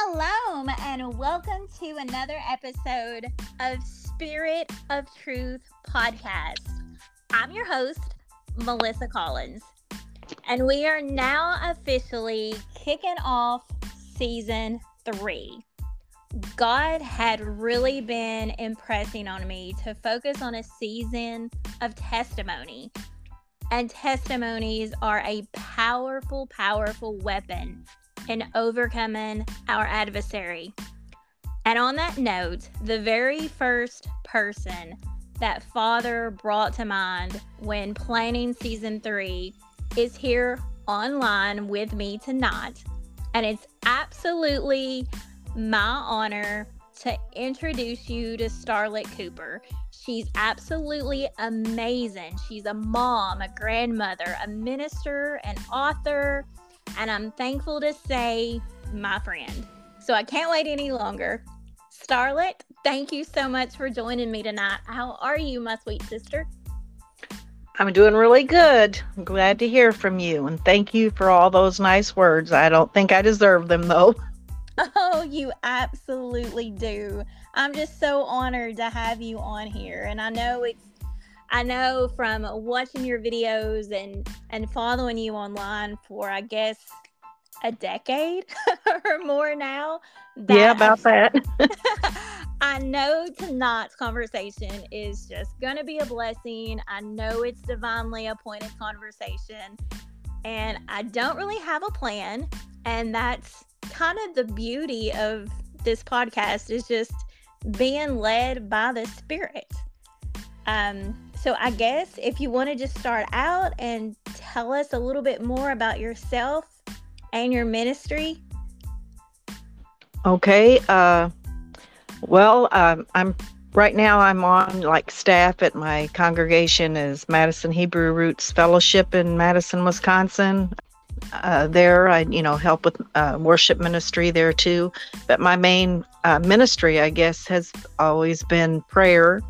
Shalom, and welcome to another episode of Spirit of Truth podcast. I'm your host, Melissa Collins, and we are now officially kicking off season three. God had really been impressing on me to focus on a season of testimony. And testimonies are a powerful, powerful weapon in overcoming our adversary. And on that note, the very first person that Father brought to mind when planning season three is here online with me tonight. And it's absolutely my honor to introduce you to Starlet Cooper. She's absolutely amazing. She's a mom, a grandmother, a minister, an author, and I'm thankful to say my friend. So I can't wait any longer. Starlet, thank you so much for joining me tonight. How are you, my sweet sister? I'm doing really good. I'm glad to hear from you and thank you for all those nice words. I don't think I deserve them though. Oh, you absolutely do. I'm just so honored to have you on here. And I know it's I know from watching your videos and and following you online for I guess a decade or more now. yeah, about that. I know tonight's conversation is just going to be a blessing. I know it's divinely appointed conversation, and I don't really have a plan. And that's kind of the beauty of this podcast is just being led by the Spirit. Um, so I guess if you want to just start out and tell us a little bit more about yourself and your ministry. Okay. Uh, well, um, I'm right now. I'm on like staff at my congregation as Madison Hebrew Roots Fellowship in Madison, Wisconsin. Uh, there, I you know help with uh, worship ministry there too. But my main uh, ministry, I guess, has always been prayer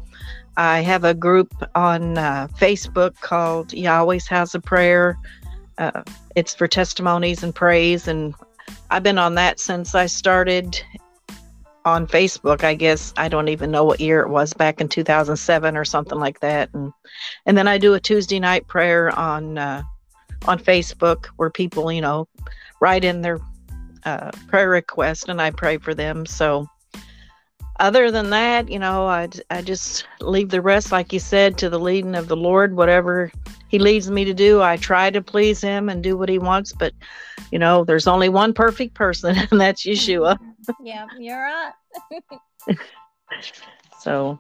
I have a group on uh, Facebook called Yahweh's House of Prayer. Uh, it's for testimonies and praise, and I've been on that since I started on Facebook. I guess I don't even know what year it was, back in 2007 or something like that. And and then I do a Tuesday night prayer on uh, on Facebook where people, you know, write in their uh, prayer request, and I pray for them. So other than that, you know, I, I just leave the rest, like you said, to the leading of the Lord. Whatever He leads me to do, I try to please Him and do what He wants. But, you know, there's only one perfect person, and that's Yeshua. yeah, you're right. so,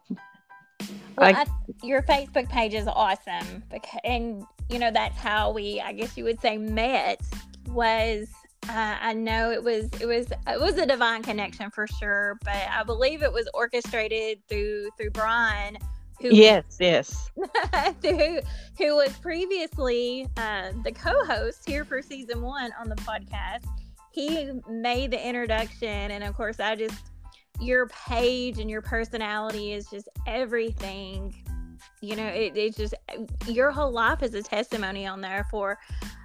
well, I, I, your Facebook page is awesome, because, and you know that's how we, I guess you would say, met was uh, I know it was it was it was a divine connection for sure, but I believe it was orchestrated through through Brian. Who, yes, yes. who, who was previously uh, the co-host here for season one on the podcast. He made the introduction, and of course, I just your page and your personality is just everything. You know, it, it's just your whole life is a testimony on there for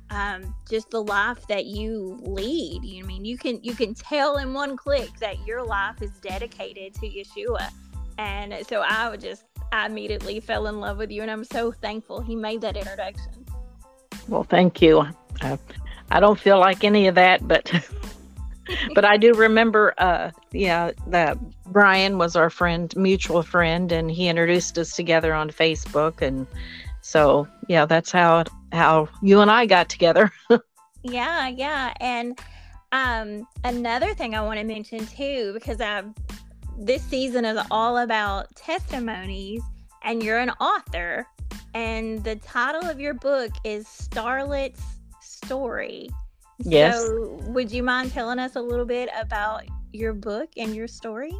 um, just the life that you lead. You I mean you can you can tell in one click that your life is dedicated to Yeshua, and so I would just I immediately fell in love with you, and I'm so thankful he made that introduction. Well, thank you. I, I don't feel like any of that, but but I do remember, uh, yeah, that Brian was our friend, mutual friend, and he introduced us together on Facebook, and so yeah, that's how how you and I got together. yeah, yeah, and um, another thing I want to mention too, because I this season is all about testimonies, and you're an author, and the title of your book is Starlet's Story. Yes. So, would you mind telling us a little bit about your book and your story?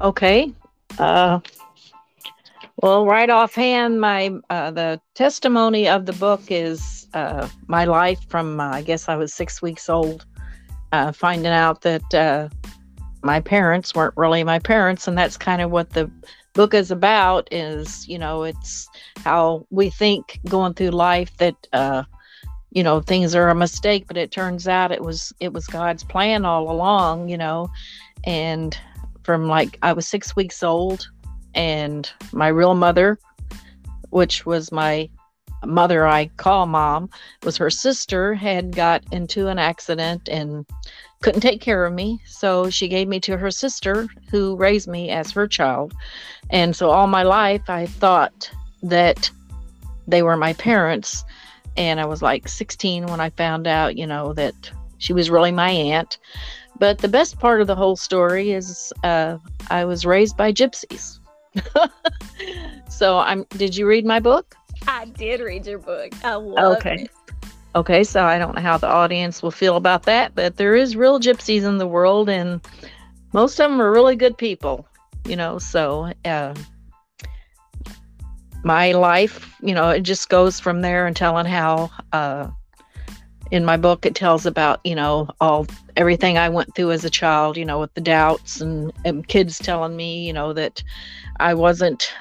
Okay. Uh, well, right offhand, my uh, the testimony of the book is uh, my life from uh, I guess I was six weeks old, uh, finding out that uh, my parents weren't really my parents, and that's kind of what the book is about. Is you know it's how we think going through life that uh, you know things are a mistake but it turns out it was it was god's plan all along you know and from like i was six weeks old and my real mother which was my mother i call mom was her sister had got into an accident and couldn't take care of me so she gave me to her sister who raised me as her child and so all my life i thought that they were my parents and I was like 16 when I found out, you know, that she was really my aunt. But the best part of the whole story is uh, I was raised by gypsies. so I'm. Did you read my book? I did read your book. I love okay. it. Okay, so I don't know how the audience will feel about that, but there is real gypsies in the world, and most of them are really good people. You know, so uh, my life, you know, it just goes from there and telling how uh, in my book it tells about, you know, all everything I went through as a child, you know, with the doubts and, and kids telling me, you know, that I wasn't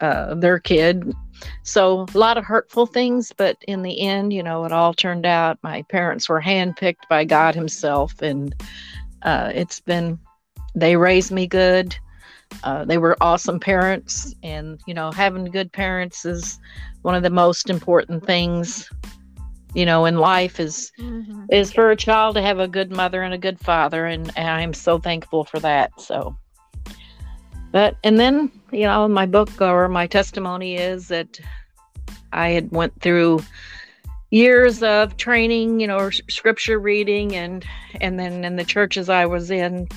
uh, their kid. So a lot of hurtful things, but in the end, you know, it all turned out my parents were handpicked by God Himself, and uh, it's been they raised me good uh, they were awesome parents, and you know, having good parents is one of the most important things. You know, in life is mm-hmm. is for a child to have a good mother and a good father, and, and I'm so thankful for that. So, but and then you know, my book or my testimony is that I had went through years of training, you know, scripture reading, and and then in the churches I was in,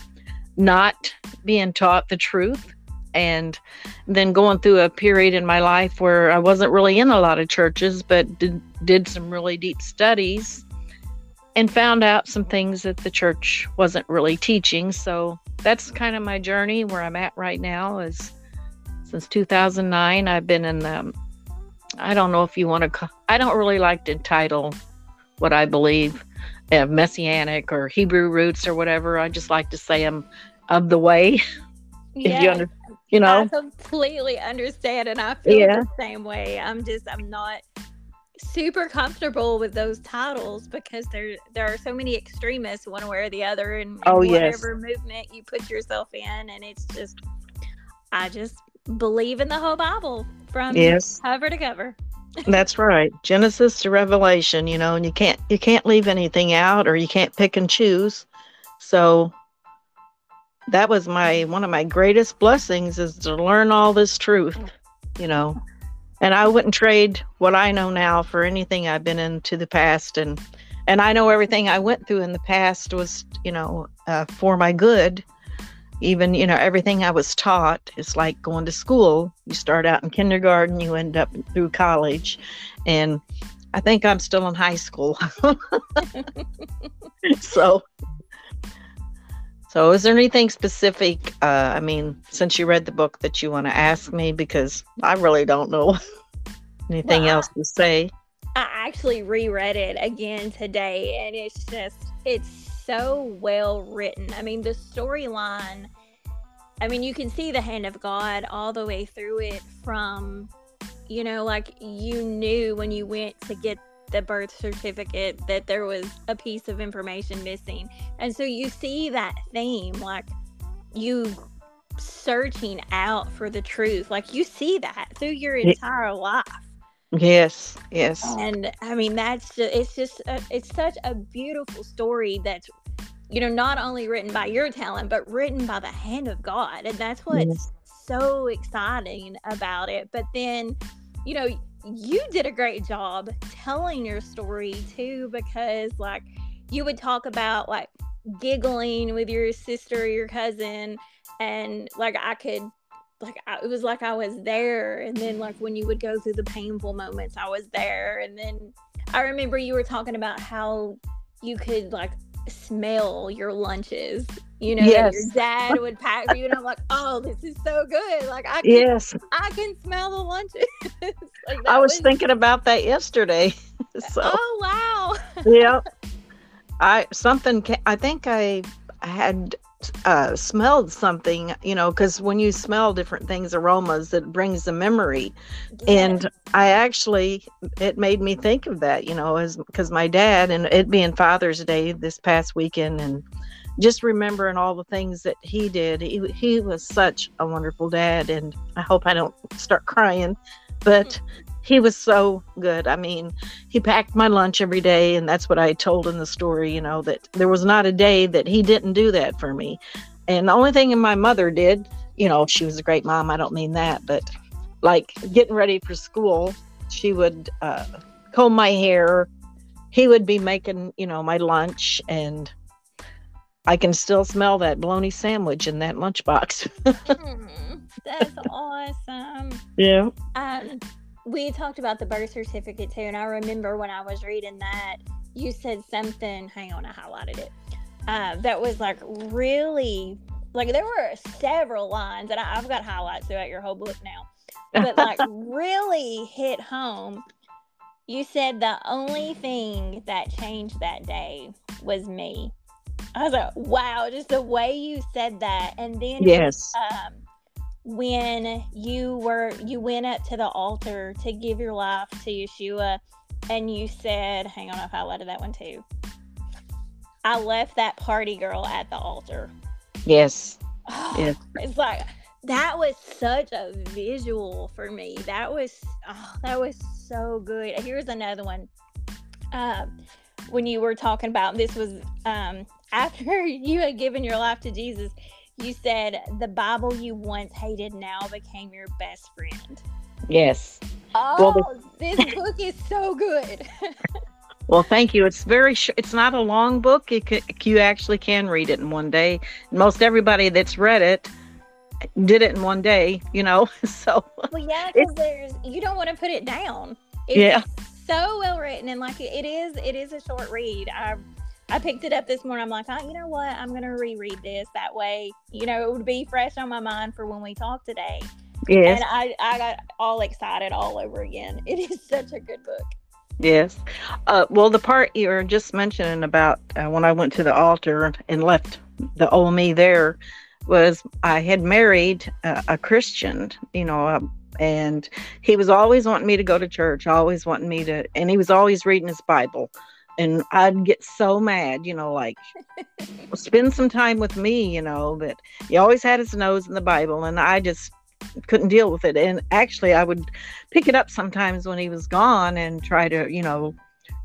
not being taught the truth and then going through a period in my life where I wasn't really in a lot of churches, but did, did some really deep studies and found out some things that the church wasn't really teaching. So that's kind of my journey where I'm at right now is since 2009 I've been in the I don't know if you want to I don't really like to title what I believe uh, messianic or Hebrew roots or whatever. I just like to say I'm of the way. Yeah. you under, you know. I completely understand and I feel yeah. the same way. I'm just I'm not super comfortable with those titles because there there are so many extremists one way or the other and, oh, whatever yes. movement you put yourself in and it's just I just believe in the whole Bible from yes. cover to cover. That's right. Genesis to Revelation, you know, and you can't you can't leave anything out or you can't pick and choose. So that was my one of my greatest blessings is to learn all this truth, you know. And I wouldn't trade what I know now for anything I've been into the past and and I know everything I went through in the past was, you know, uh, for my good. Even, you know, everything I was taught is like going to school. You start out in kindergarten, you end up through college. And I think I'm still in high school. so so, is there anything specific? Uh, I mean, since you read the book, that you want to ask me because I really don't know anything well, else to say. I actually reread it again today, and it's just it's so well written. I mean, the storyline. I mean, you can see the hand of God all the way through it from, you know, like you knew when you went to get the birth certificate that there was a piece of information missing. And so you see that theme, like you searching out for the truth. Like you see that through your entire life. Yes, yes. And I mean, that's just, it's just, a, it's such a beautiful story that's, you know, not only written by your talent, but written by the hand of God. And that's what's yes. so exciting about it. But then, you know, you did a great job telling your story too, because like you would talk about like giggling with your sister or your cousin, and like I could like I, it was like I was there and then like when you would go through the painful moments I was there and then I remember you were talking about how you could like smell your lunches. You know, yes. your dad would pack for you, and I'm like, oh, this is so good. Like I can, yes, I can smell the lunches. like I was, was, thinking about that yesterday. so, oh wow. yeah, I something. I think I had uh, smelled something, you know, because when you smell different things, aromas, it brings the memory. Yeah. And I actually, it made me think of that, you know, as because my dad and it being Father's Day this past weekend, and just remembering all the things that he did. He he was such a wonderful dad, and I hope I don't start crying, but he was so good. I mean, he packed my lunch every day, and that's what I told in the story, you know, that there was not a day that he didn't do that for me. And the only thing my mother did, you know, she was a great mom. I don't mean that, but like getting ready for school, she would uh, comb my hair. He would be making, you know, my lunch, and I can still smell that bologna sandwich in that lunchbox. Hmm, That's awesome. yeah. Um, we talked about the birth certificate too, and I remember when I was reading that, you said something. Hang on, I highlighted it. Uh, that was like really like there were several lines, and I, I've got highlights throughout your whole book now, but like really hit home. You said the only thing that changed that day was me. I was like, wow, just the way you said that, and then Yes. um, when you were you went up to the altar to give your life to Yeshua, and you said, "Hang on, I've highlighted that one too." I left that party girl at the altar. Yes. Yes. It's like that was such a visual for me. That was oh, that was so good. Here's another one. Um, when you were talking about this was um after you had given your life to Jesus, you said the Bible you once hated now became your best friend. Yes. Oh, Well, this book is so good. Well, thank you. It's very sh- it's not a long book. You c- you actually can read it in one day. Most everybody that's read it did it in one day, you know. So, well, yeah, because there's you don't want to put it down. It's Yeah. so well written and like it is. It is a short read. I I picked it up this morning. I'm like, oh, you know what? I'm gonna reread this. That way, you know, it would be fresh on my mind for when we talk today. yes. And I I got all excited all over again. It is such a good book. Yes. Uh, well, the part you were just mentioning about uh, when I went to the altar and left the old me there was I had married a, a Christian, you know, uh, and he was always wanting me to go to church, always wanting me to, and he was always reading his Bible. And I'd get so mad, you know, like, spend some time with me, you know, but he always had his nose in the Bible. And I just couldn't deal with it. And actually, I would pick it up sometimes when he was gone and try to, you know,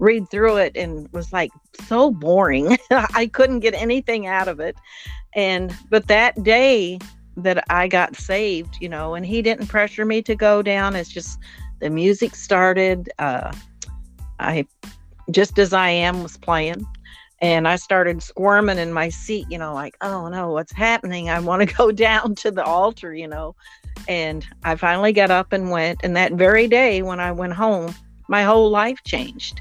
read through it and was like so boring. I couldn't get anything out of it. And but that day that I got saved, you know, and he didn't pressure me to go down. It's just the music started. Uh, I just as I am was playing. And I started squirming in my seat, you know, like, oh no, what's happening? I want to go down to the altar, you know. And I finally got up and went. And that very day when I went home, my whole life changed.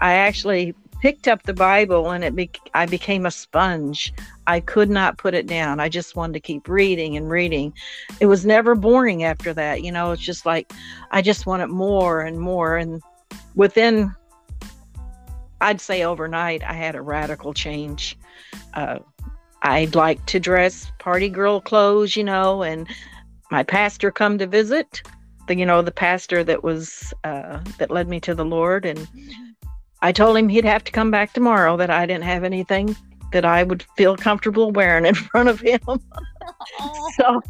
I actually picked up the Bible and it be- I became a sponge. I could not put it down. I just wanted to keep reading and reading. It was never boring after that. You know, it's just like I just wanted more and more. And within, I'd say overnight, I had a radical change. Uh, I'd like to dress party girl clothes, you know, and my pastor come to visit. The you know the pastor that was uh, that led me to the Lord, and I told him he'd have to come back tomorrow. That I didn't have anything that I would feel comfortable wearing in front of him. So,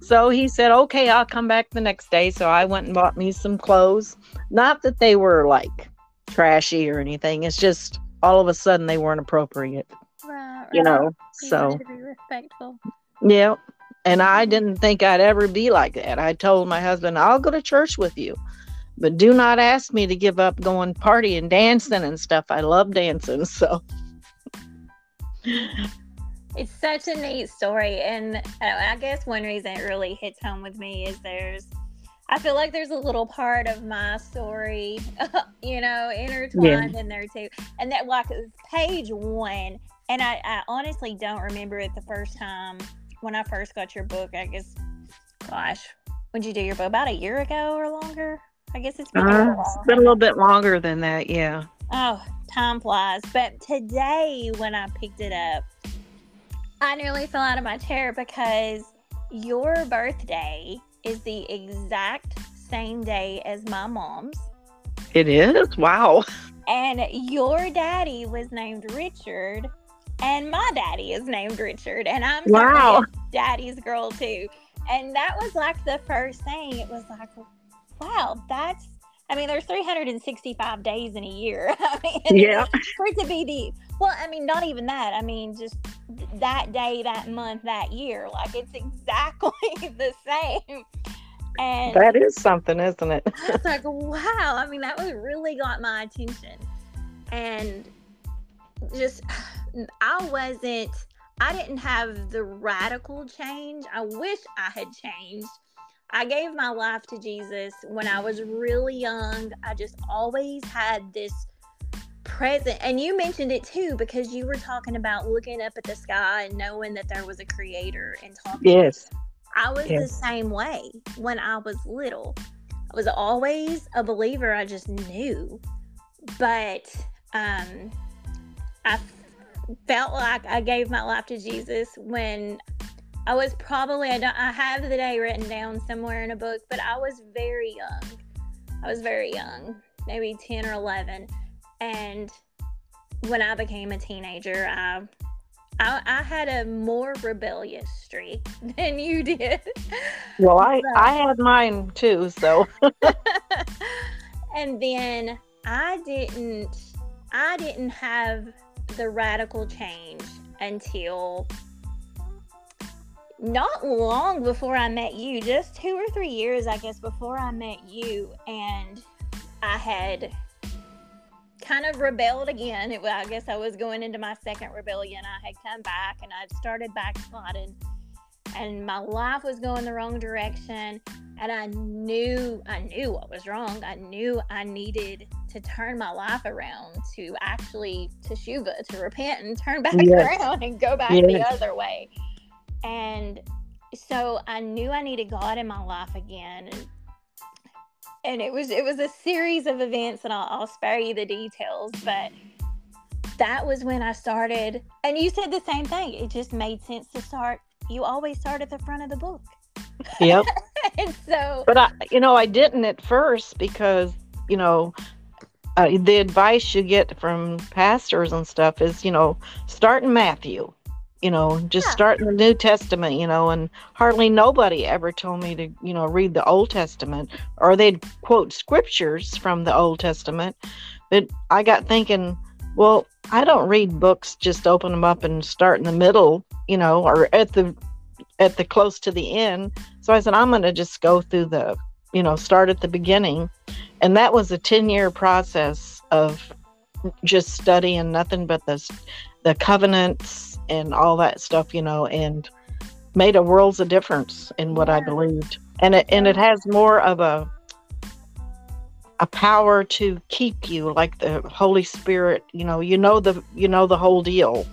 so he said, "Okay, I'll come back the next day." So I went and bought me some clothes. Not that they were like trashy or anything. It's just all of a sudden they weren't appropriate, right, you right. know. You So wanted to be respectful. yeah. And I didn't think I'd ever be like that. I told my husband, I'll go to church with you, but do not ask me to give up going party and dancing and stuff. I love dancing. So, It's such a neat story, and uh, I guess one reason it really hits home with me is there's, I feel like there's a little part of my story, you know, intertwined in there too, and that like page one, and I, I honestly don't remember it the first time when I first got your book. I guess, gosh, when did you do your book? About a year ago or longer? I guess it's been uh, it's been a little bit longer than that. Yeah. Oh, time flies. But today, when I picked it up, I nearly fell out of my chair because your birthday is the exact same day as my mom's. It is? Wow. And your daddy was named Richard, and my daddy is named Richard, and I'm wow. daddy's girl too. And that was like the first thing. It was like, wow, that's. I mean, there's 365 days in a year. I mean, yeah. For it to be the well, I mean, not even that. I mean, just that day, that month, that year. Like it's exactly the same. And that is something, isn't it? I was like, wow. I mean, that was really got my attention. And just, I wasn't, I didn't have the radical change. I wish I had changed. I gave my life to Jesus when I was really young. I just always had this present and you mentioned it too because you were talking about looking up at the sky and knowing that there was a creator and talking yes i was yes. the same way when i was little i was always a believer i just knew but um i felt like i gave my life to jesus when i was probably i don't i have the day written down somewhere in a book but i was very young i was very young maybe 10 or 11 and when I became a teenager, I, I, I had a more rebellious streak than you did. Well, I I had mine too. So. and then I didn't I didn't have the radical change until not long before I met you, just two or three years, I guess, before I met you. And I had kind of rebelled again. It, I guess I was going into my second rebellion. I had come back and I'd started backsliding, and my life was going the wrong direction. And I knew, I knew what was wrong. I knew I needed to turn my life around to actually to shuva, to repent and turn back yes. around and go back yes. the other way. And so I knew I needed God in my life again. And and it was it was a series of events and I'll, I'll spare you the details but that was when I started. And you said the same thing. It just made sense to start. You always start at the front of the book. Yep. And so but I you know I didn't at first because you know uh, the advice you get from pastors and stuff is you know start in Matthew you know, just yeah. start in the New Testament, you know, and hardly nobody ever told me to, you know, read the Old Testament or they'd quote scriptures from the Old Testament. But I got thinking, well, I don't read books, just open them up and start in the middle, you know, or at the at the close to the end. So I said, I'm going to just go through the, you know, start at the beginning. And that was a 10 year process of just studying nothing but the, the covenants and all that stuff, you know, and made a worlds of difference in what. I believed. And it and it has more of a a power to keep you like the Holy Spirit, you know, you know the you know the whole deal.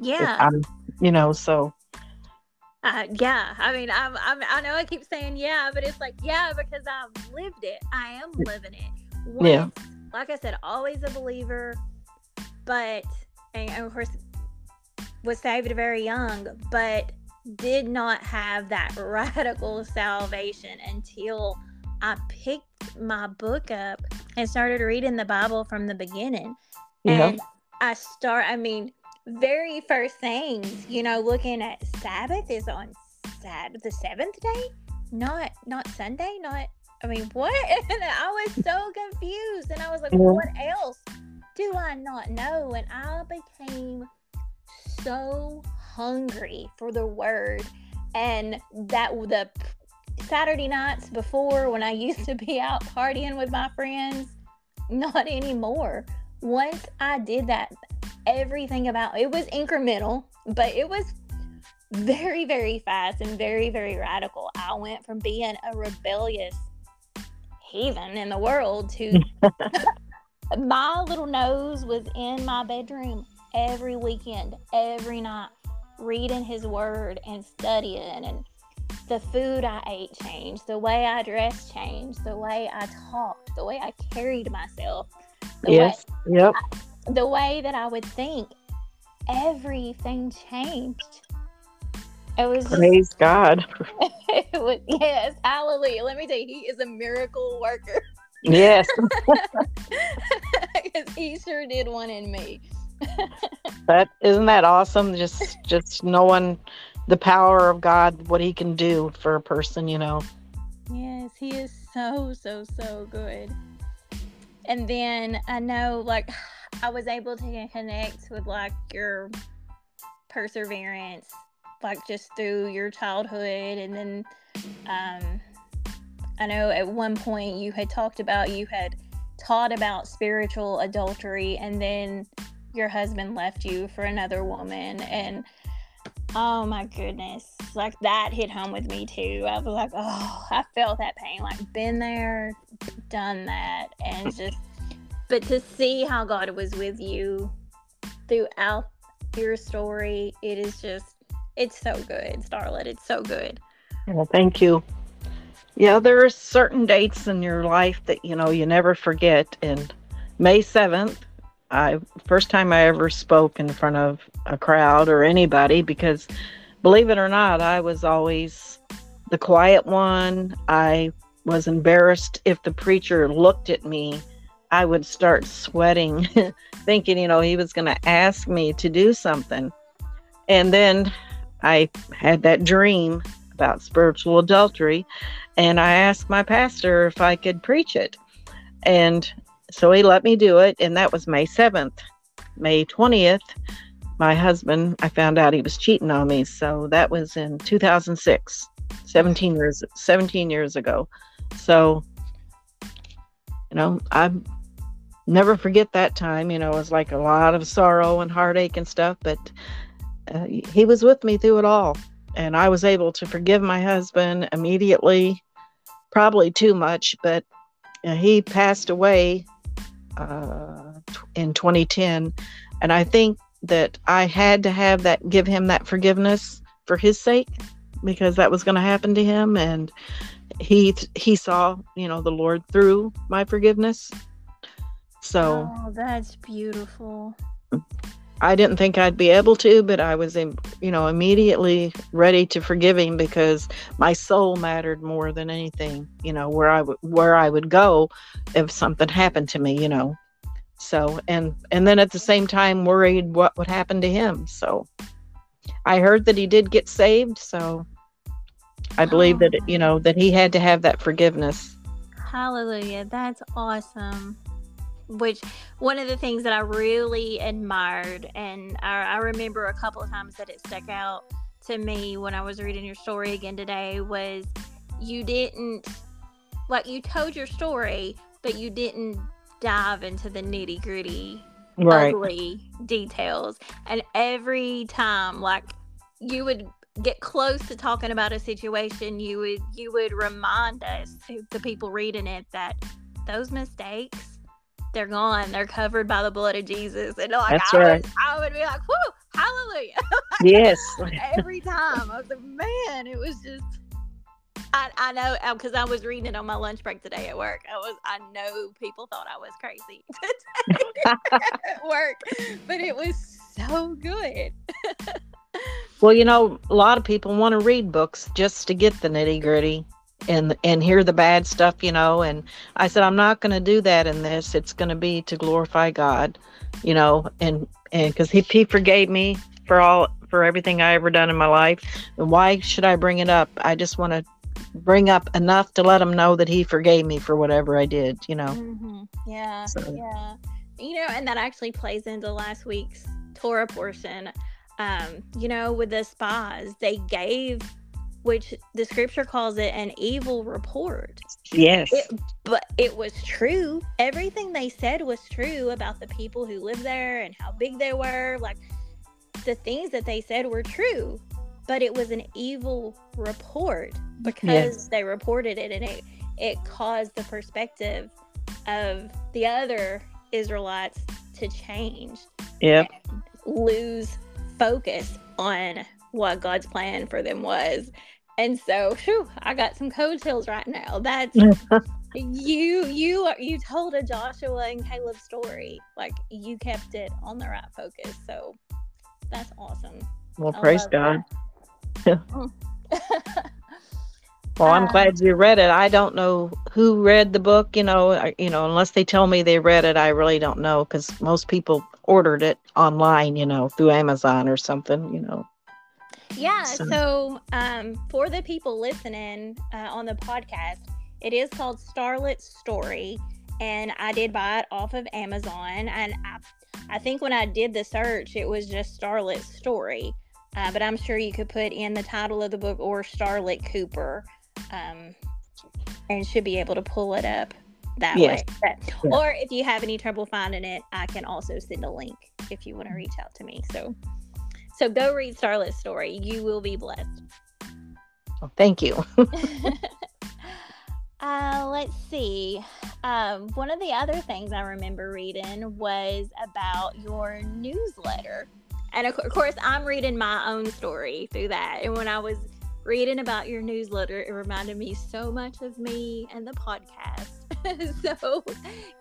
Yeah. You know, so uh, yeah, I mean, I'm, I'm, I know I keep saying yeah, but it's like yeah because I've lived it. I am living it. Once, yeah. Like I said, always a believer, but and of course was saved very young, but did not have that radical salvation until I picked my book up and started reading the Bible from the beginning. Yeah. And I start, I mean, very first things, you know, looking at Sabbath is on Sabbath, the seventh day, not not Sunday, not. I mean, what? And I was so confused, and I was like, what else do I not know? And I became so hungry for the word and that the Saturday nights before when I used to be out partying with my friends, not anymore. Once I did that, everything about it was incremental, but it was very, very fast and very, very radical. I went from being a rebellious heathen in the world to my little nose was in my bedroom every weekend, every night, reading his word and studying and the food I ate changed, the way I dressed changed, the way I talked, the way I carried myself. yes. Yep. I, the way that I would think, everything changed. It was just, Praise God. it was, yes, hallelujah. Let me tell you, he is a miracle worker. Yes. He sure did one in me. That isn't that awesome? Just just knowing the power of God, what he can do for a person, you know. Yes, he is so, so, so good. And then I know, like, I was able to connect with, like, your perseverance, like, just through your childhood. And then um, I know at one point you had talked about you had taught about spiritual adultery, and then your husband left you for another woman. And Oh my goodness. Like that hit home with me too. I was like, oh, I felt that pain. Like been there, done that. And just but to see how God was with you throughout your story, it is just it's so good, Starlet. It's so good. Well, thank you. Yeah, there are certain dates in your life that you know you never forget. And May seventh, I first time I ever spoke in front of a crowd or anybody because believe it or not, I was always the quiet one. I was embarrassed if the preacher looked at me. I would start sweating, thinking, you know, he was going to ask me to do something. And then I had that dream about spiritual adultery, and I asked my pastor if I could preach it. And so he let me do it, and that was May 7th. May 20th, my husband, I found out he was cheating on me. So that was in 2006, 17 years, 17 years ago. So, you know, I never forget that time. You know, it was like a lot of sorrow and heartache and stuff, but uh, he was with me through it all. And I was able to forgive my husband immediately, probably too much, but uh, he passed away uh, in 2010. And I think that I had to have that, give him that forgiveness for his sake, because that was going to happen to him. And he he saw, you know, the Lord through my forgiveness. So oh, that's beautiful. I didn't think I'd be able to, but I was, in, you know, immediately ready to forgive him because my soul mattered more than anything. You know, where I would where I would go if something happened to me. You know, so and and then at the same time worried what would happen to him. So I heard that he did get saved. So I believe oh. that you know that he had to have that forgiveness. Hallelujah! That's awesome which one of the things that I really admired, and I, I, remember a couple of times that it stuck out to me when I was reading your story again today, was you didn't like you told your story, but you didn't dive into the nitty gritty, right. ugly details. And every time, like you would get close to talking about a situation, you would you would remind us, the people reading it, that those mistakes they're gone. They're covered by the blood of Jesus. And like That's I, right. would, I would be like, whoo, hallelujah. yes. Every time. I was like, man, it was just I, I know because uh, I was reading it on my lunch break today at work. I was I know people thought I was crazy at work, but it was so good. well, you know, a lot of people want to read books just to get the nitty gritty and and hear the bad stuff, you know. And I said, I'm not going to do that in this. It's going to be to glorify God, you know. And and because he he forgave me for all for everything I ever done in my life. And why should I bring it up? I just want to bring up enough to let him know that he forgave me for whatever I did, you know. Mm-hmm. Yeah, so. yeah. You know, and that actually plays into last week's Torah portion. Um, you know, with the spies, they gave which the scripture calls it an evil report. Yes. It, but it was true. Everything they said was true about the people who lived there and how big they were. Like the things that they said were true, but it was an evil report because yes. they reported it and it it caused the perspective of the other Israelites to change. Yeah. Lose focus on what God's plan for them was. And so, whew, I got some coattails right now. That's you. You you told a Joshua and Caleb story. Like you kept it on the right focus. So that's awesome. Well, I praise God. Well, I'm Um, glad you read it. I don't know who read the book, you know, I- you know, unless they tell me they read it, I really don't know because most people ordered it online, you know, through Amazon or something, you know. Yeah, So- so um, for the people listening uh, on the podcast, it is called Starlet's Story, and I did buy it off of Amazon. And I, I think when I did the search, it was just Starlet's Story, uh, but I'm sure you could put in the title of the book or Starlet Cooper, um, and should be able to pull it up that Yes. way. But- Yeah. Or if you have any trouble finding it, I can also send a link if you want to reach out to me. So. So go read Starlet's story. You will be blessed. Well, thank you. uh, let's see. Um, one of the other things I remember reading was about your newsletter. And of of course, I'm reading my own story through that. And when I was reading about your newsletter, it reminded me so much of me and the podcast. so,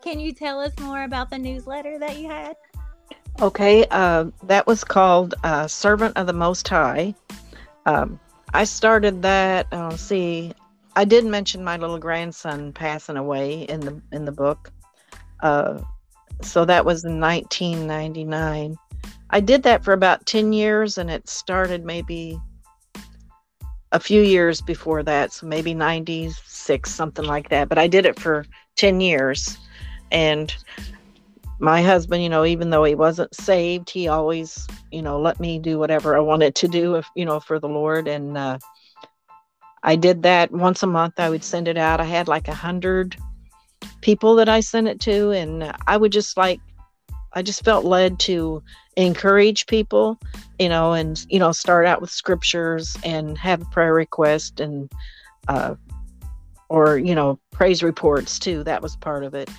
can you tell us more about the newsletter that you had? Okay, uh, that was called uh, Servant of the Most High. Um, I started that. Uh, see, I did mention my little grandson passing away in the in the book. Uh, so that was in 1999. I did that for about 10 years, and it started maybe a few years before that, so maybe 96, something like that. But I did it for 10 years, and my husband, you know, even though he wasn't saved, he always, you know, let me do whatever I wanted to do, if you know, for the Lord. And uh, I did that once a month. I would send it out. I had like a hundred people that I sent it to, and I would just like, I just felt led to encourage people, you know, and you know, start out with scriptures and have a prayer request and, uh, or you know, praise reports too. That was part of it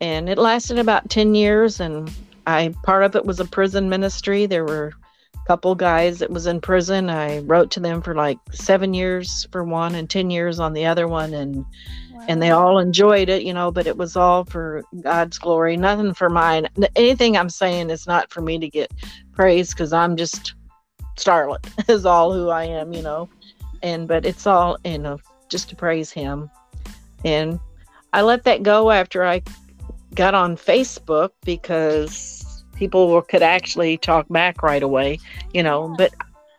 and it lasted about 10 years and i part of it was a prison ministry. There were a couple guys that was in prison. I wrote to them for like seven years for one and 10 years on the other one and and they all enjoyed it you know but it was all for god's glory nothing for mine. Anything i'm saying is not for me to get praise because i'm just starlet is all who i am you know. And but it's all you know just to praise him. And i let that go after i got on Facebook because people were, could actually talk back right away, you know. But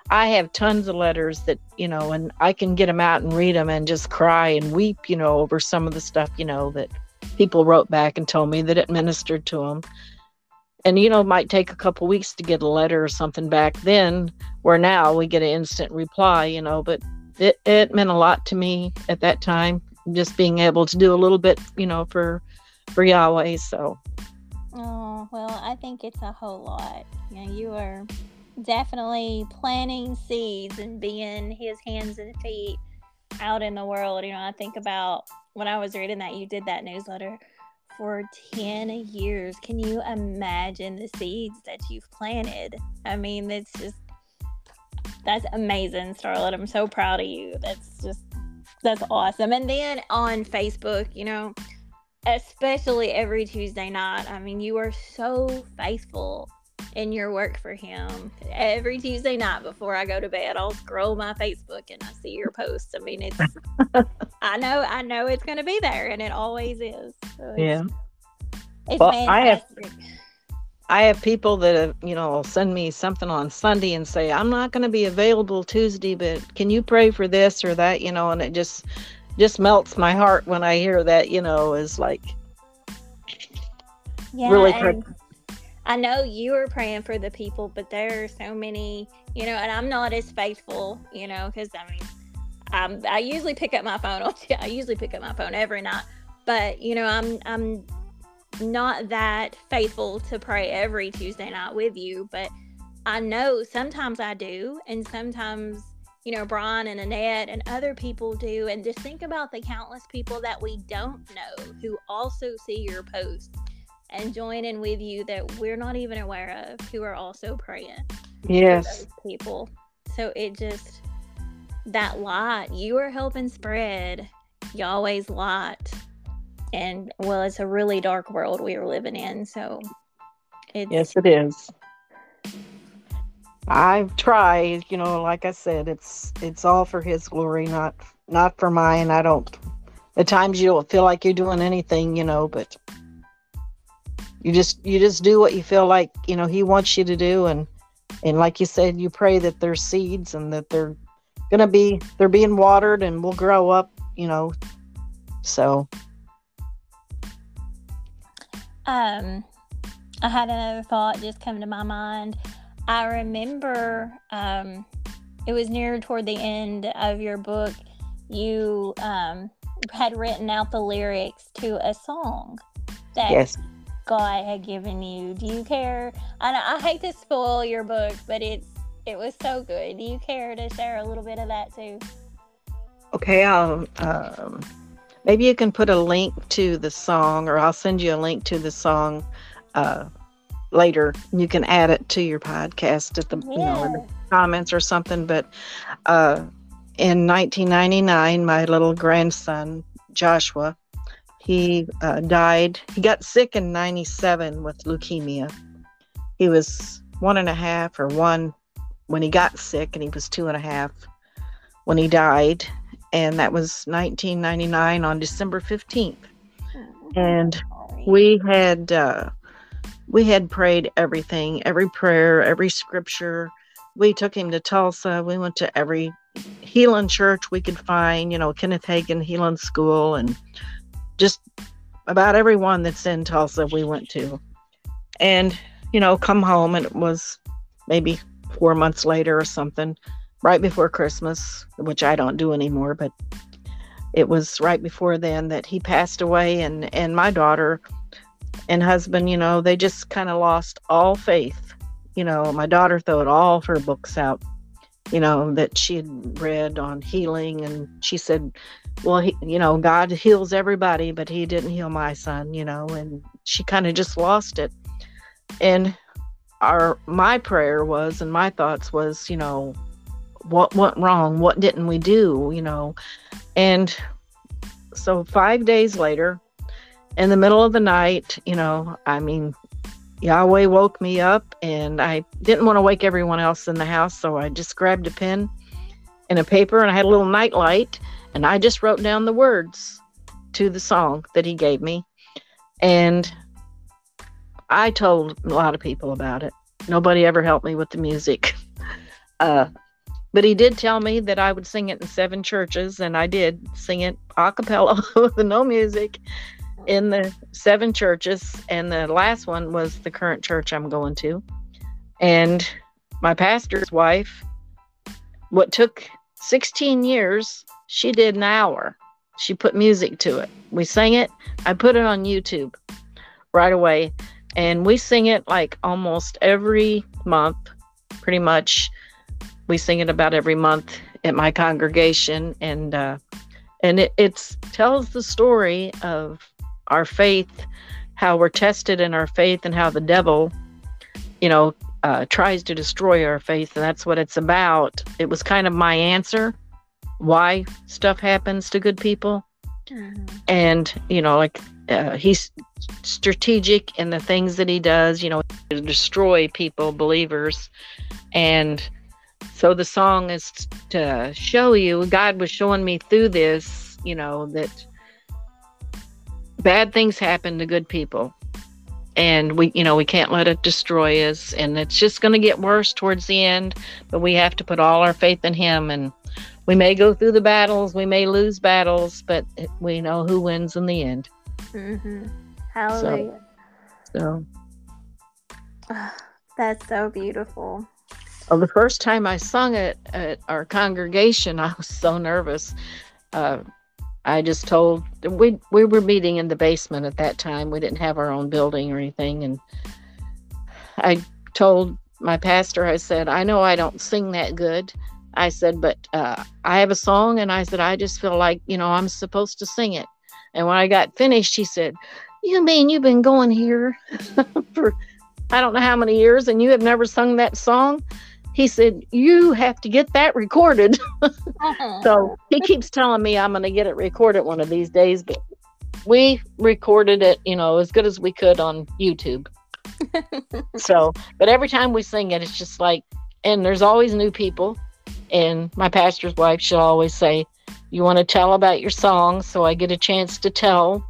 I have tons of letters that, you know, and I can get them out and read them and just cry and weep, you know, over some of the stuff, you know, that people wrote back and told me that it ministered to them. And, you know, it might take a couple weeks to get a letter or something back then, where now we get an instant reply, you know, but it, it meant a lot to me at that time, just being able to do a little bit, you know, for for Yahweh. So Oh, well, I think it's a whole lot. You know, you are definitely planting seeds and being his hands and feet out in the world. You know, I think about when I was reading that you did that newsletter for 10 years. Can you imagine the seeds that you've planted? I mean, it's just that's amazing, Starlet. I'm so proud of you. That's just that's awesome. And then on Facebook, you know, especially every Tuesday night. I mean, you are so faithful in your work for him. Every Tuesday night before I go to bed, I'll scroll my Facebook and I see your posts. I mean, it's I know I know it's going to be there and it always is. So it's, yeah. It's Well, I have, I have people that have, you know send me something on Sunday and say I'm not going to be available Tuesday, but can you pray for this or that? You know, and it just just melts my heart when I hear that. You know, is like Yeah, really I know you are praying for the people, but there are so many, you know, and I'm not as faithful, you know, because I mean, um, I usually pick up my phone. I usually pick up my phone every night, but you know, I'm I'm not that faithful to pray every Tuesday night with you, but I know sometimes I do, and sometimes you know Brian and Annette and other people do, and just think about the countless people that we don't know who also see your posts and join in with you that we're not even aware of who are also praying yes, people. So it just that light you are helping spread Yahweh's light. And well, it's a really dark world we are living in. So it's yes, it is. I try, you know, like I said, it's it's all for his glory, not not for mine. I don't at times you don't feel like you're doing anything, you know, but you just you just do what you feel like, you know, he wants you to do and and like you said, you pray that there's seeds and that they're gonna be they're being watered and will grow up, you know. So um I had another thought just come to my mind. I remember um, it was near toward the end of your book, you um, had written out the lyrics to a song that yes. God had given you. Do you care? I, I hate to spoil your book, but it's it was so good. Do you care to share a little bit of that too? Okay, I'll um, maybe you can put a link to the song, or I'll send you a link to the song uh, later. You can add it to your podcast at the yeah. you know in the comments or something. But uh, in 1999, my little grandson Joshua, he uh, died. He got sick in 97 with leukemia. He was one and a half or one when he got sick, and he was two and a half when he died. And that was 1999 on December 15th. And we had uh, we had prayed everything, every prayer, every scripture. We took him to Tulsa. We went to every healing church we could find, you know, Kenneth Hagin Healing School, and just about everyone that's in Tulsa we went to. And, you know, come home, and it was maybe four months later or something, right before Christmas, which I don't do anymore, but it was right before then that he passed away and and my daughter and husband, you know, they just kind of lost all faith. You know, my daughter threw all her books out, you know, that she had read on healing. And she said, well, he, you know, God heals everybody, but he didn't heal my son, you know, and she kind of just lost it. And our, my prayer was, and my thoughts was, you know, what went wrong? What didn't we do? You know, and so five days later, in the middle of the night, you know, I mean, Yahweh woke me up and I didn't want to wake everyone else in the house. So I just grabbed a pen and a paper and I had a little night light and I just wrote down the words to the song that he gave me. And I told a lot of people about it. Nobody ever helped me with the music. Uh, but he did tell me that I would sing it in seven churches, and I did sing it a cappella with no music in the seven churches, and the last one was the current church I'm going to. And my pastor's wife, what took 16 years, she did an hour. She put music to it. We sang it. I put it on YouTube right away. And we sing it like almost every month, pretty much. We sing it about every month at my congregation. And, uh, and it it's, tells the story of our faith, how we're tested in our faith, and how the devil, you know, uh, tries to destroy our faith. And that's what it's about. It was kind of my answer why stuff happens to good people. Mm-hmm. And, you know, like uh, he's strategic in the things that he does, you know, to destroy people, believers. And so the song is to show you, God was showing me through this, you know, that bad things happen to good people. And we you know we can't let it destroy us. And it's just going to get worse towards the end. But we have to put all our faith in him. And we may go through the battles we may lose battles but we know who wins in the end. Mm-hmm. hallelujah. so, so. that's so beautiful. Well, the first time i sung it at our congregation i was so nervous. Uh, I just told we we were meeting in the basement at that time. We didn't have our own building or anything, and I told my pastor, I said, I know I don't sing that good. I said, but uh, I have a song, and I said I just feel like you know I'm supposed to sing it. And when I got finished, he said, "You mean you've been going here for I don't know how many years, and you have never sung that song?" He said, You have to get that recorded. uh-huh. So he keeps telling me I'm going to get it recorded one of these days, but we recorded it, you know, as good as we could on YouTube. so, but every time we sing it, it's just like and there's always new people. And my pastor's wife, she'll always say, You want to tell about your song? So I get a chance to tell,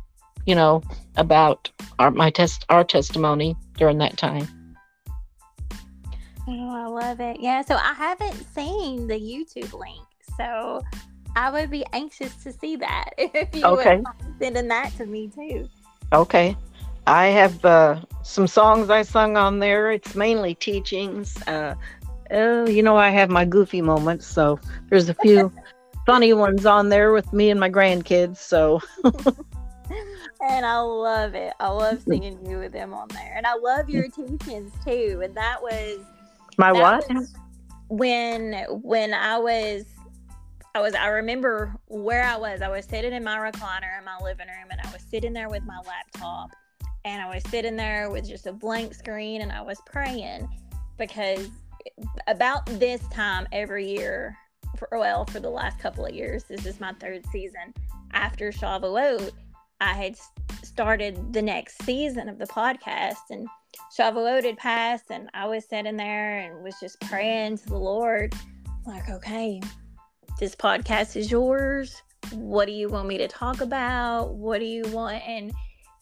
you know, about our my test our testimony during that time. Oh, I love it. Yeah, so I haven't seen the YouTube link. So I would be anxious to see that if you okay. would sending that to me too. Okay. I have uh, some songs I sung on there. It's mainly teachings. Uh, uh, you know, I have my goofy moments, so there's a few funny ones on there with me and my grandkids. So, and I love it. I love seeing you with them on there, and I love your teachings too. And that was my what? When when I was I was I remember where I was. I was sitting in my recliner in my living room and I was sitting there with my laptop and I was sitting there with just a blank screen and I was praying because about this time every year for well for the last couple of years this is my third season after Shavuot I had started the next season of the podcast and Shavuot had past, and I was sitting there and was just praying to the Lord like okay this podcast is yours. What do you want me to talk about? What do you want? And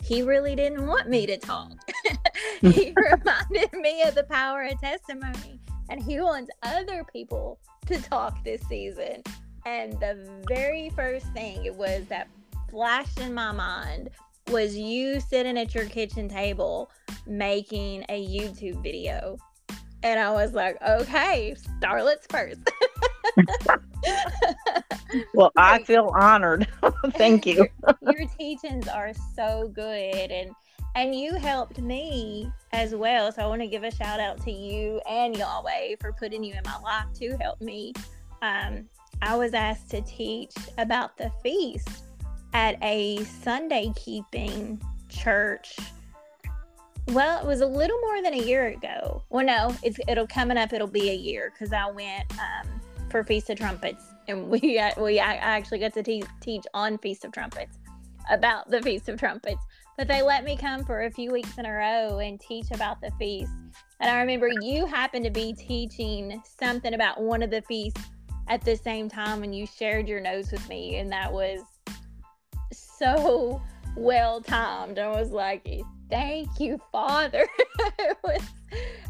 he really didn't want me to talk. he reminded me of the power of testimony, and he wants other people to talk this season. And the very first thing it was that flashed in my mind was you sitting at your kitchen table making a YouTube video. And I was like, okay, Starlet's first. well, I feel honored. Thank you. your, your teachings are so good and and you helped me as well. So I want to give a shout out to you and Yahweh for putting you in my life to help me. Um, I was asked to teach about the feast at a Sunday keeping church. Well, it was a little more than a year ago. Well, no, it's it'll coming up. It'll be a year because I went um, for Feast of Trumpets, and we we I actually got to te- teach on Feast of Trumpets about the Feast of Trumpets. But they let me come for a few weeks in a row and teach about the feast. And I remember you happened to be teaching something about one of the feasts at the same time and you shared your notes with me, and that was so well timed. I was like, thank you, Father. was,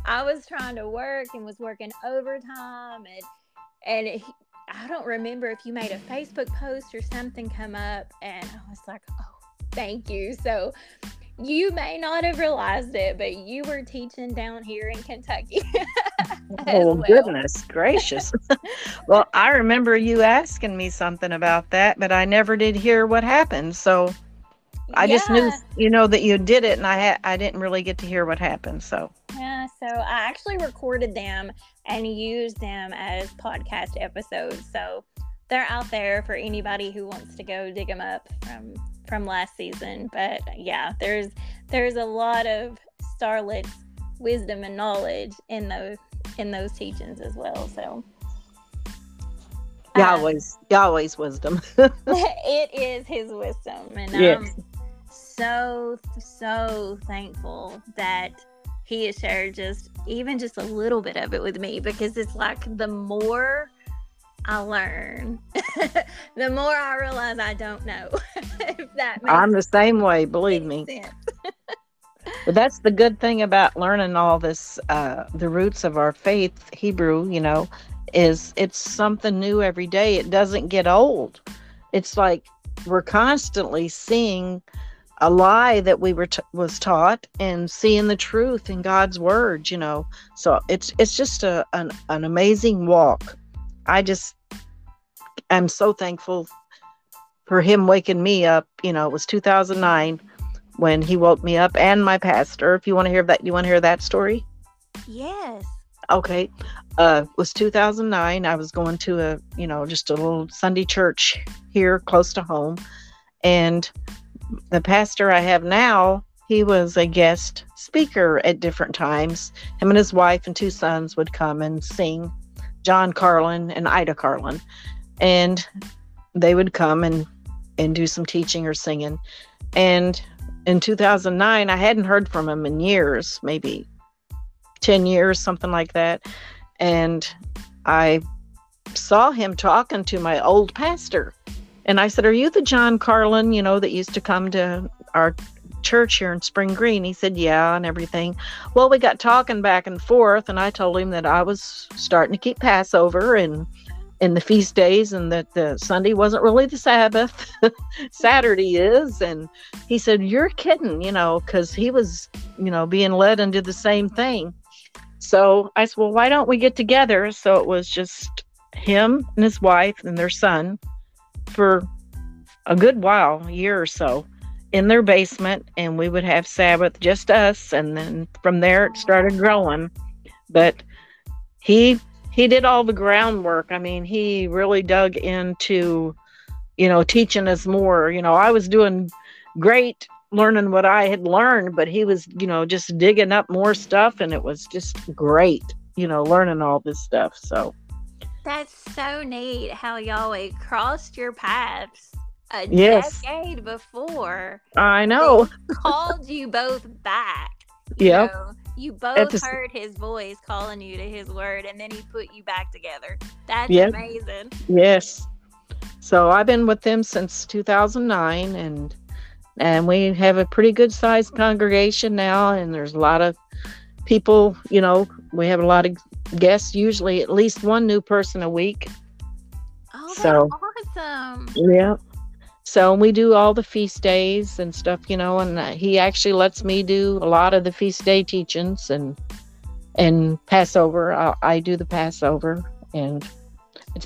I was trying to work and was working overtime and and he, I don't remember if you made a Facebook post or something come up, and I was like, oh, thank you. So you may not have realized it, but you were teaching down here in Kentucky. oh, well. goodness gracious. well, I remember you asking me something about that, but I never did hear what happened. So I yeah. just knew, you know, that you did it, and I had I didn't really get to hear what happened. So yeah, so I actually recorded them and used them as podcast episodes. So they're out there for anybody who wants to go dig them up from from last season. But yeah, there's there's a lot of Starlet's wisdom and knowledge in those in those teachings as well. So Yahweh's um, Yahweh's wisdom. it is his wisdom. And yes. I'm so so thankful that he has shared just even just a little bit of it with me because it's like the more I learn, the more I realize I don't know. if that I'm the same way, believe me. But that's the good thing about learning all this, uh, the roots of our faith, Hebrew, you know, is it's something new every day. It doesn't get old. It's like we're constantly seeing a lie that we were t- was taught and seeing the truth in God's word, you know. So it's it's just a an, an amazing walk. I just am so thankful for him waking me up. You know, it was 2009 when he woke me up and my pastor. If you want to hear that, you want to hear that story? Yes. Okay. Uh, it was 2009. I was going to a, you know, just a little Sunday church here close to home. And the pastor I have now, he was a guest speaker at different times. Him and his wife and two sons would come and sing, John Carlin and Ida Carlin. And they would come and, and do some teaching or singing. And in 2009, I hadn't heard from him in years, maybe 10 years, something like that. and I saw him talking to my old pastor. And I said, Are you the John Carlin, you know, that used to come to our church here in Spring Green? He said, Yeah, and everything. Well, we got talking back and forth, and I told him that I was starting to keep Passover and in the feast days and that the Sunday wasn't really the Sabbath. Saturday is. And he said, You're kidding, you know, because he was, you know, being led into the same thing. So I said, Well, why don't we get together? So it was just him and his wife and their son for a good while, a year or so, in their basement. And we would have Sabbath, just us. And then from there, it started growing. But he he did all the groundwork. I mean, he really dug into, you know, teaching us more. You know, I was doing great learning what I had learned, but he was, you know, just digging up more stuff and it was just great, you know, learning all this stuff. So that's so neat how y'all crossed your paths a yes. decade before. I know. called you both back. Yeah. You, know, you both the, heard his voice calling you to his word, and then he put you back together. That's yep. amazing. Yes. So I've been with them since 2009, and and we have a pretty good sized congregation now, and there's a lot of people. You know, we have a lot of guests. Usually, at least one new person a week. Oh, that's so, awesome! Yeah. So we do all the feast days and stuff, you know, and uh, he actually lets me do a lot of the feast day teachings and and Passover. I, I do the Passover and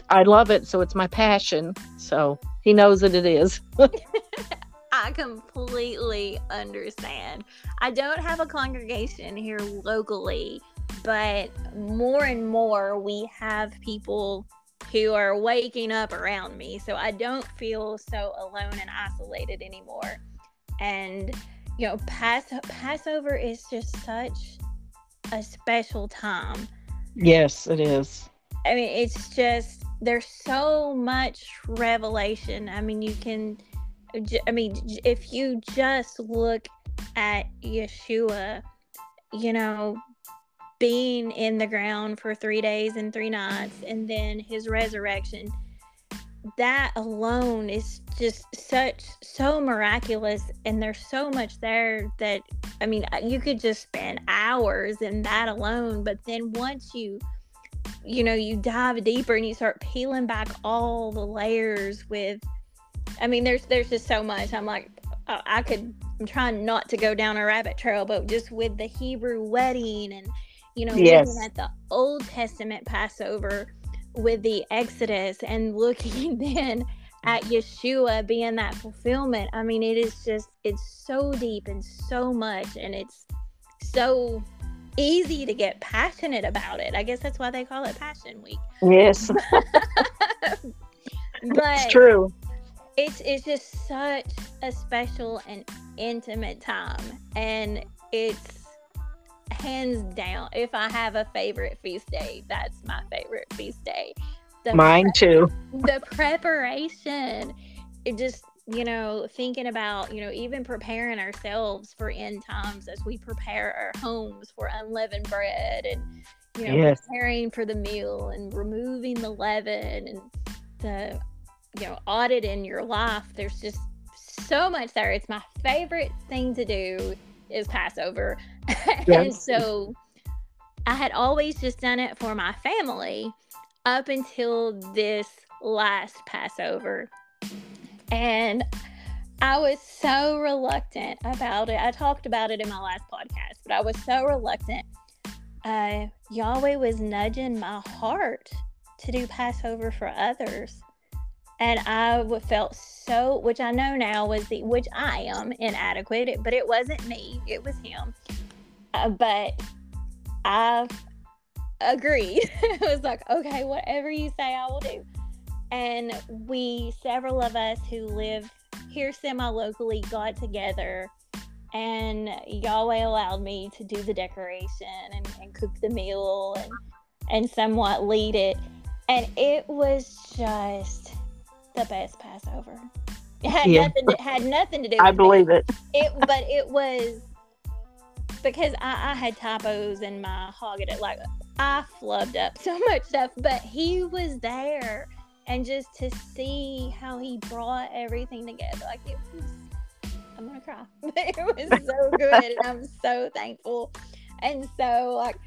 I love it, so it's my passion. So he knows that it is. I completely understand. I don't have a congregation here locally, but more and more we have people who are waking up around me. So I don't feel so alone and isolated anymore. And, you know, Pass- Passover is just such a special time. Yes, it is. I mean, it's just, there's so much revelation. I mean, you can, I mean, if you just look at Yeshua, you know, being in the ground for three days and three nights and then his resurrection that alone is just such so miraculous and there's so much there that i mean uh, you could just spend hours in that alone but then once you you know you dive deeper and you start peeling back all the layers with i mean there's there's just so much. I'm like i could i'm trying not to go down a rabbit trail but just with the hebrew wedding and you know, yes. looking at the Old Testament Passover with the Exodus and looking then at Yeshua being that fulfillment. I mean, it is just, it's so deep and so much, and it's so easy to get passionate about it. I guess that's why they call it Passion Week. Yes. but it's true. It's it's just such a special and intimate time and it's hands down, if I have a favorite feast day, that's my favorite feast day. The Mine too. The preparation, it just you know thinking about you know even preparing ourselves for end times as we prepare our homes for unleavened bread and you know yes. preparing for the meal and removing the leaven and the you know audit in your life there's just so much there it's my favorite thing to do is passover and so I had always just done it for my family up until this last Passover. And I was so reluctant about it. I talked about it in my last podcast, but I was so reluctant. Uh, Yahweh was nudging my heart to do Passover for others. And I felt so, which I know now was the, which I am inadequate, but it wasn't me, it was him. Uh, but I agreed. it was like, okay, whatever you say, I will do. And we, several of us who live here semi locally, got together and Yahweh allowed me to do the decoration and, and cook the meal and, and somewhat lead it. And it was just the best Passover. It had yeah. nothing to, had nothing to do I believe it. it. But it was because I, I had typos in my Haggadah. Like I flubbed up so much stuff, but he was there and just to see how he brought everything together, like it was I'm gonna cry. it was so good and I'm so thankful. And so like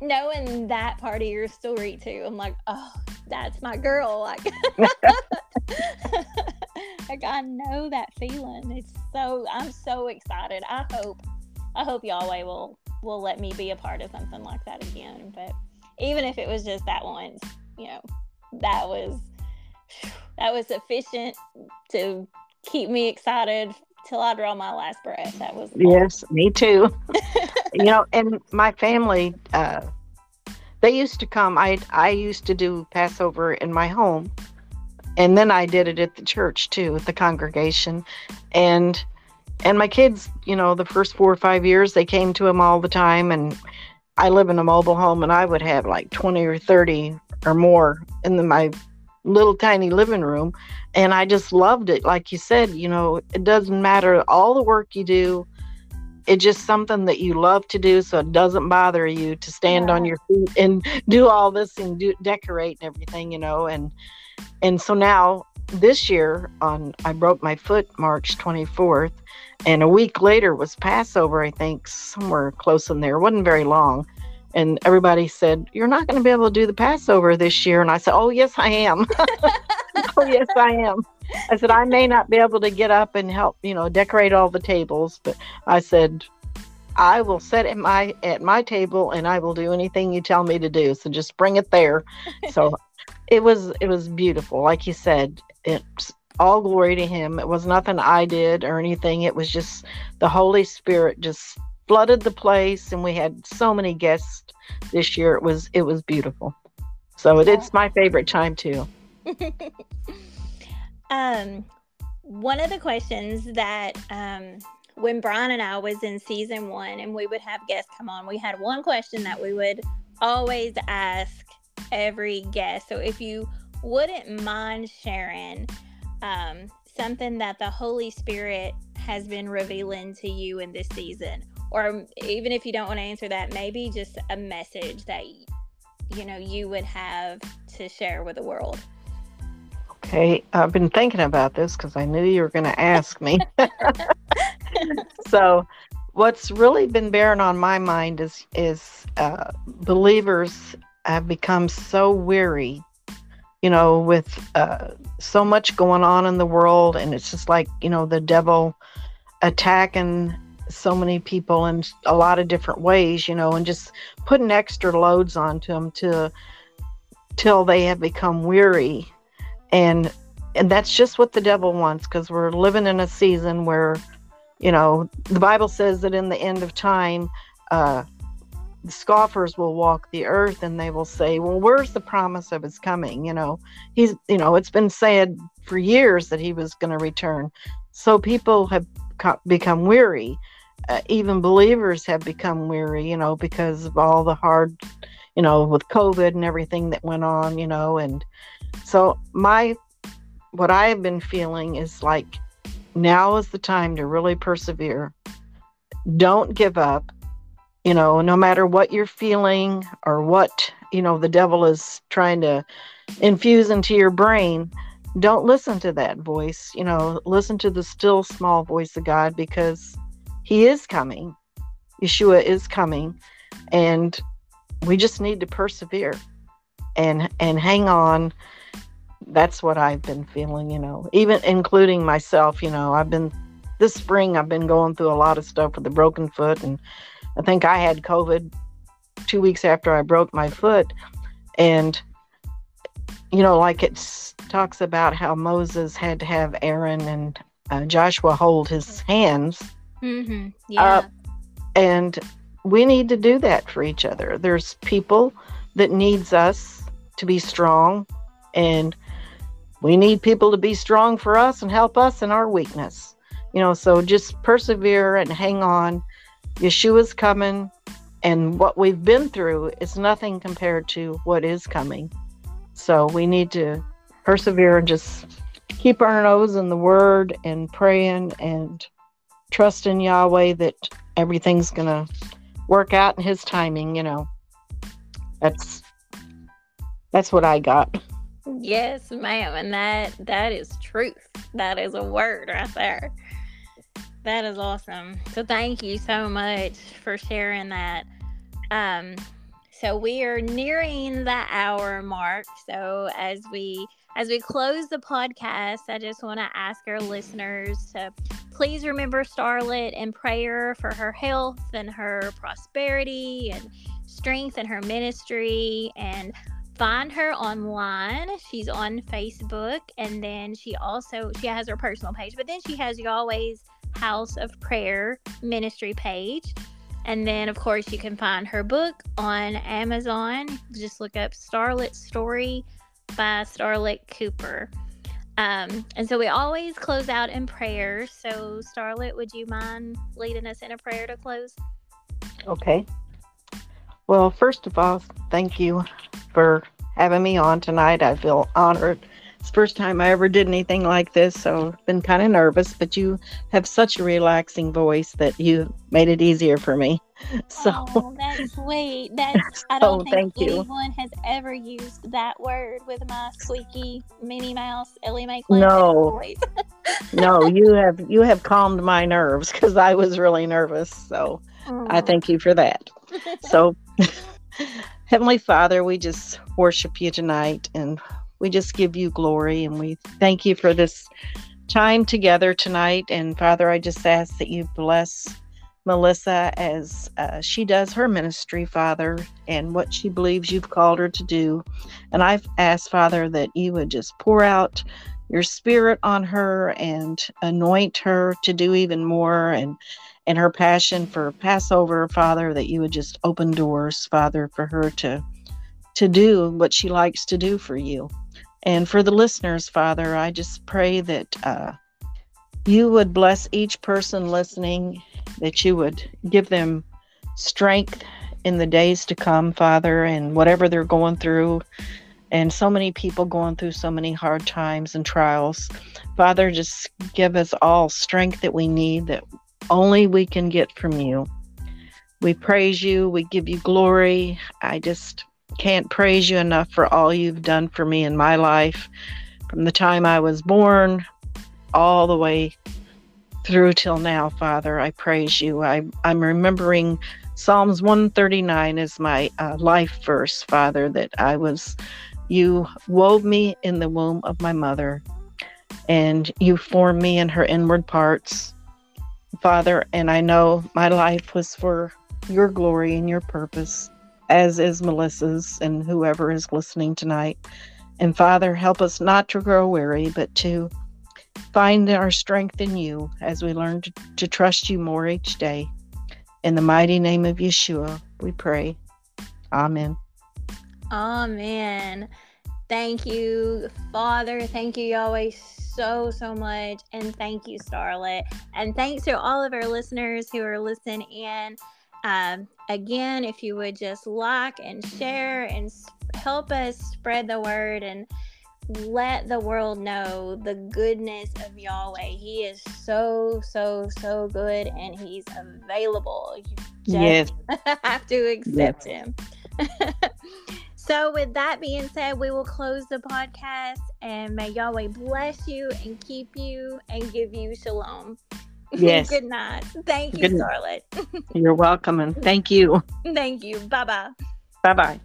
knowing that part of your story too, I'm like, oh, that's my girl. Like like I know that feeling. It's so I'm so excited. I hope I hope Yahweh will will let me be a part of something like that again. But even if it was just that once, you know, that was that was sufficient to keep me excited till I draw my last breath. That was yes, me too. you know, and my family, uh, they used to come. I I used to do Passover in my home, and then I did it at the church too, at the congregation, and and my kids, you know, the first four or five years, they came to him all the time, and I live in a mobile home, and I would have like twenty or thirty or more in the, my little tiny living room. And i just loved it. Like you said you know it doesn't matter all the work you do it's just something that you love to do so it doesn't bother you to stand yeah. on your feet and do all this and do decorate and everything you know and and so now this year on i broke my foot march 24th and a week later was passover i think somewhere close in there. It wasn't very long and everybody said you're not going to be able to do the passover this year and i said oh yes i am. Oh yes i am i said i may not be able to get up and help you know decorate all the tables but i said i will sit at my at my table and i will do anything you tell me to do so just bring it there. So it was it was beautiful. Like you said it's all glory to him. It was nothing i did or anything. It was just the holy spirit just flooded the place and we had so many guests this year. It was it was beautiful. So it, it's my favorite time too um one of the questions that um when brian and i was in season one and we would have guests come on we had one question that we would always ask every guest. So if you wouldn't mind sharing um, something that the holy spirit has been revealing to you in this season or even if you don't want to answer that maybe just a message that you know you would have to share with the world okay i've been thinking about this because i knew you were going to ask me. So what's really been bearing on my mind is is uh, believers have become so weary you know with uh, so much going on in the world and it's just like you know the devil attacking so many people in a lot of different ways, you know, and just putting extra loads onto them to till they have become weary, and and that's just what the devil wants because we're living in a season where, you know, the Bible says that in the end of time, uh, the scoffers will walk the earth and they will say, "Well, where's the promise of his coming?" You know, he's you know it's been said for years that he was going to return, so people have become weary uh, even believers have become weary, you know, because of all the hard, you know, with COVID and everything that went on, you know. And so, my, what I have been feeling is like now is the time to really persevere. Don't give up, you know, no matter what you're feeling or what, you know, the devil is trying to infuse into your brain. Don't listen to that voice, you know, listen to the still small voice of God because he is coming. Yeshua is coming. And we just need to persevere and and hang on. That's what I've been feeling, you know, even including myself, you know, I've been this spring I've been going through a lot of stuff with the broken foot and I think I had COVID 2 weeks after I broke my foot and you know like it talks about how Moses had to have Aaron and uh, Joshua hold his hands Mm-hmm. Yeah. And we need to do that for each other. There's people that needs us to be strong and we need people to be strong for us and help us in our weakness. You know, so just persevere and hang on. Yeshua's coming and what we've been through is nothing compared to what is coming. So we need to persevere and just keep our nose in the word and praying and trust in Yahweh that everything's going to work out in His timing, you know. That's that's what I got. Yes, ma'am, and that that is truth. That is a word right there. That is awesome. So thank you so much for sharing that. Um, so we are nearing the hour mark. So as we as we close the podcast, I just want to ask our listeners to please remember Starlet in prayer for her health and her prosperity and strength in her ministry and find her online. She's on Facebook and then she also she has her personal page, but then she has Yahweh's House of Prayer ministry page. And then, of course, you can find her book on Amazon. Just look up Starlet Story by Starlet Cooper. Um, and so we always close out in prayer. So, Starlet, would you mind leading us in a prayer to close? Okay. Well, first of all, thank you for having me on tonight. I feel honored it's the first time I ever did anything like this, so I've been kind of nervous, but you have such a relaxing voice that you made it easier for me. So oh, that's sweet. That's I don't think anyone you. has ever used that word with my squeaky Minnie Mouse Ellie Mae No, voice. no, you have you have calmed my nerves because I was really nervous. So oh. I thank you for that. so Heavenly Father, we just worship you tonight and we just give you glory and we thank you for this time together tonight. And Father, I just ask that you bless Melissa as uh, she does her ministry, Father, and what she believes you've called her to do. And I've asked, Father, that you would just pour out your spirit on her and anoint her to do even more and and her passion for Passover, Father, that you would just open doors, Father, for her to to do what she likes to do for you. And for the listeners, Father, I just pray that uh, you would bless each person listening, that you would give them strength in the days to come, Father, and whatever they're going through. And so many people going through so many hard times and trials. Father, just give us all strength that we need, that only we can get from you. We praise you. We give you glory. I just can't praise you enough for all you've done for me in my life from the time I was born all the way through till now, Father. I praise you. I, I'm remembering Psalms 139 is my uh, life verse, Father, that I was, you wove me in the womb of my mother, and you formed me in her inward parts, Father. And I know my life was for your glory and your purpose as is Melissa's and whoever is listening tonight. And Father, help us not to grow weary, but to find our strength in you as we learn to, to trust you more each day. In the mighty name of Yeshua, we pray. Amen. Amen. Thank you, Father. Thank you, Yahweh, so, so much. And thank you, Starlet. And thanks to all of our listeners who are listening in. Um, again, if you would just like and share and help us spread the word and let the world know the goodness of Yahweh. He is so, so, so good and he's available. You just yes. have to accept yes. him. so, with that being said, we will close the podcast and may Yahweh bless you and keep you and give you shalom. Yes. Good night. Thank you, Good Charlotte. You're welcome and thank you. Thank you. Bye bye. Bye bye.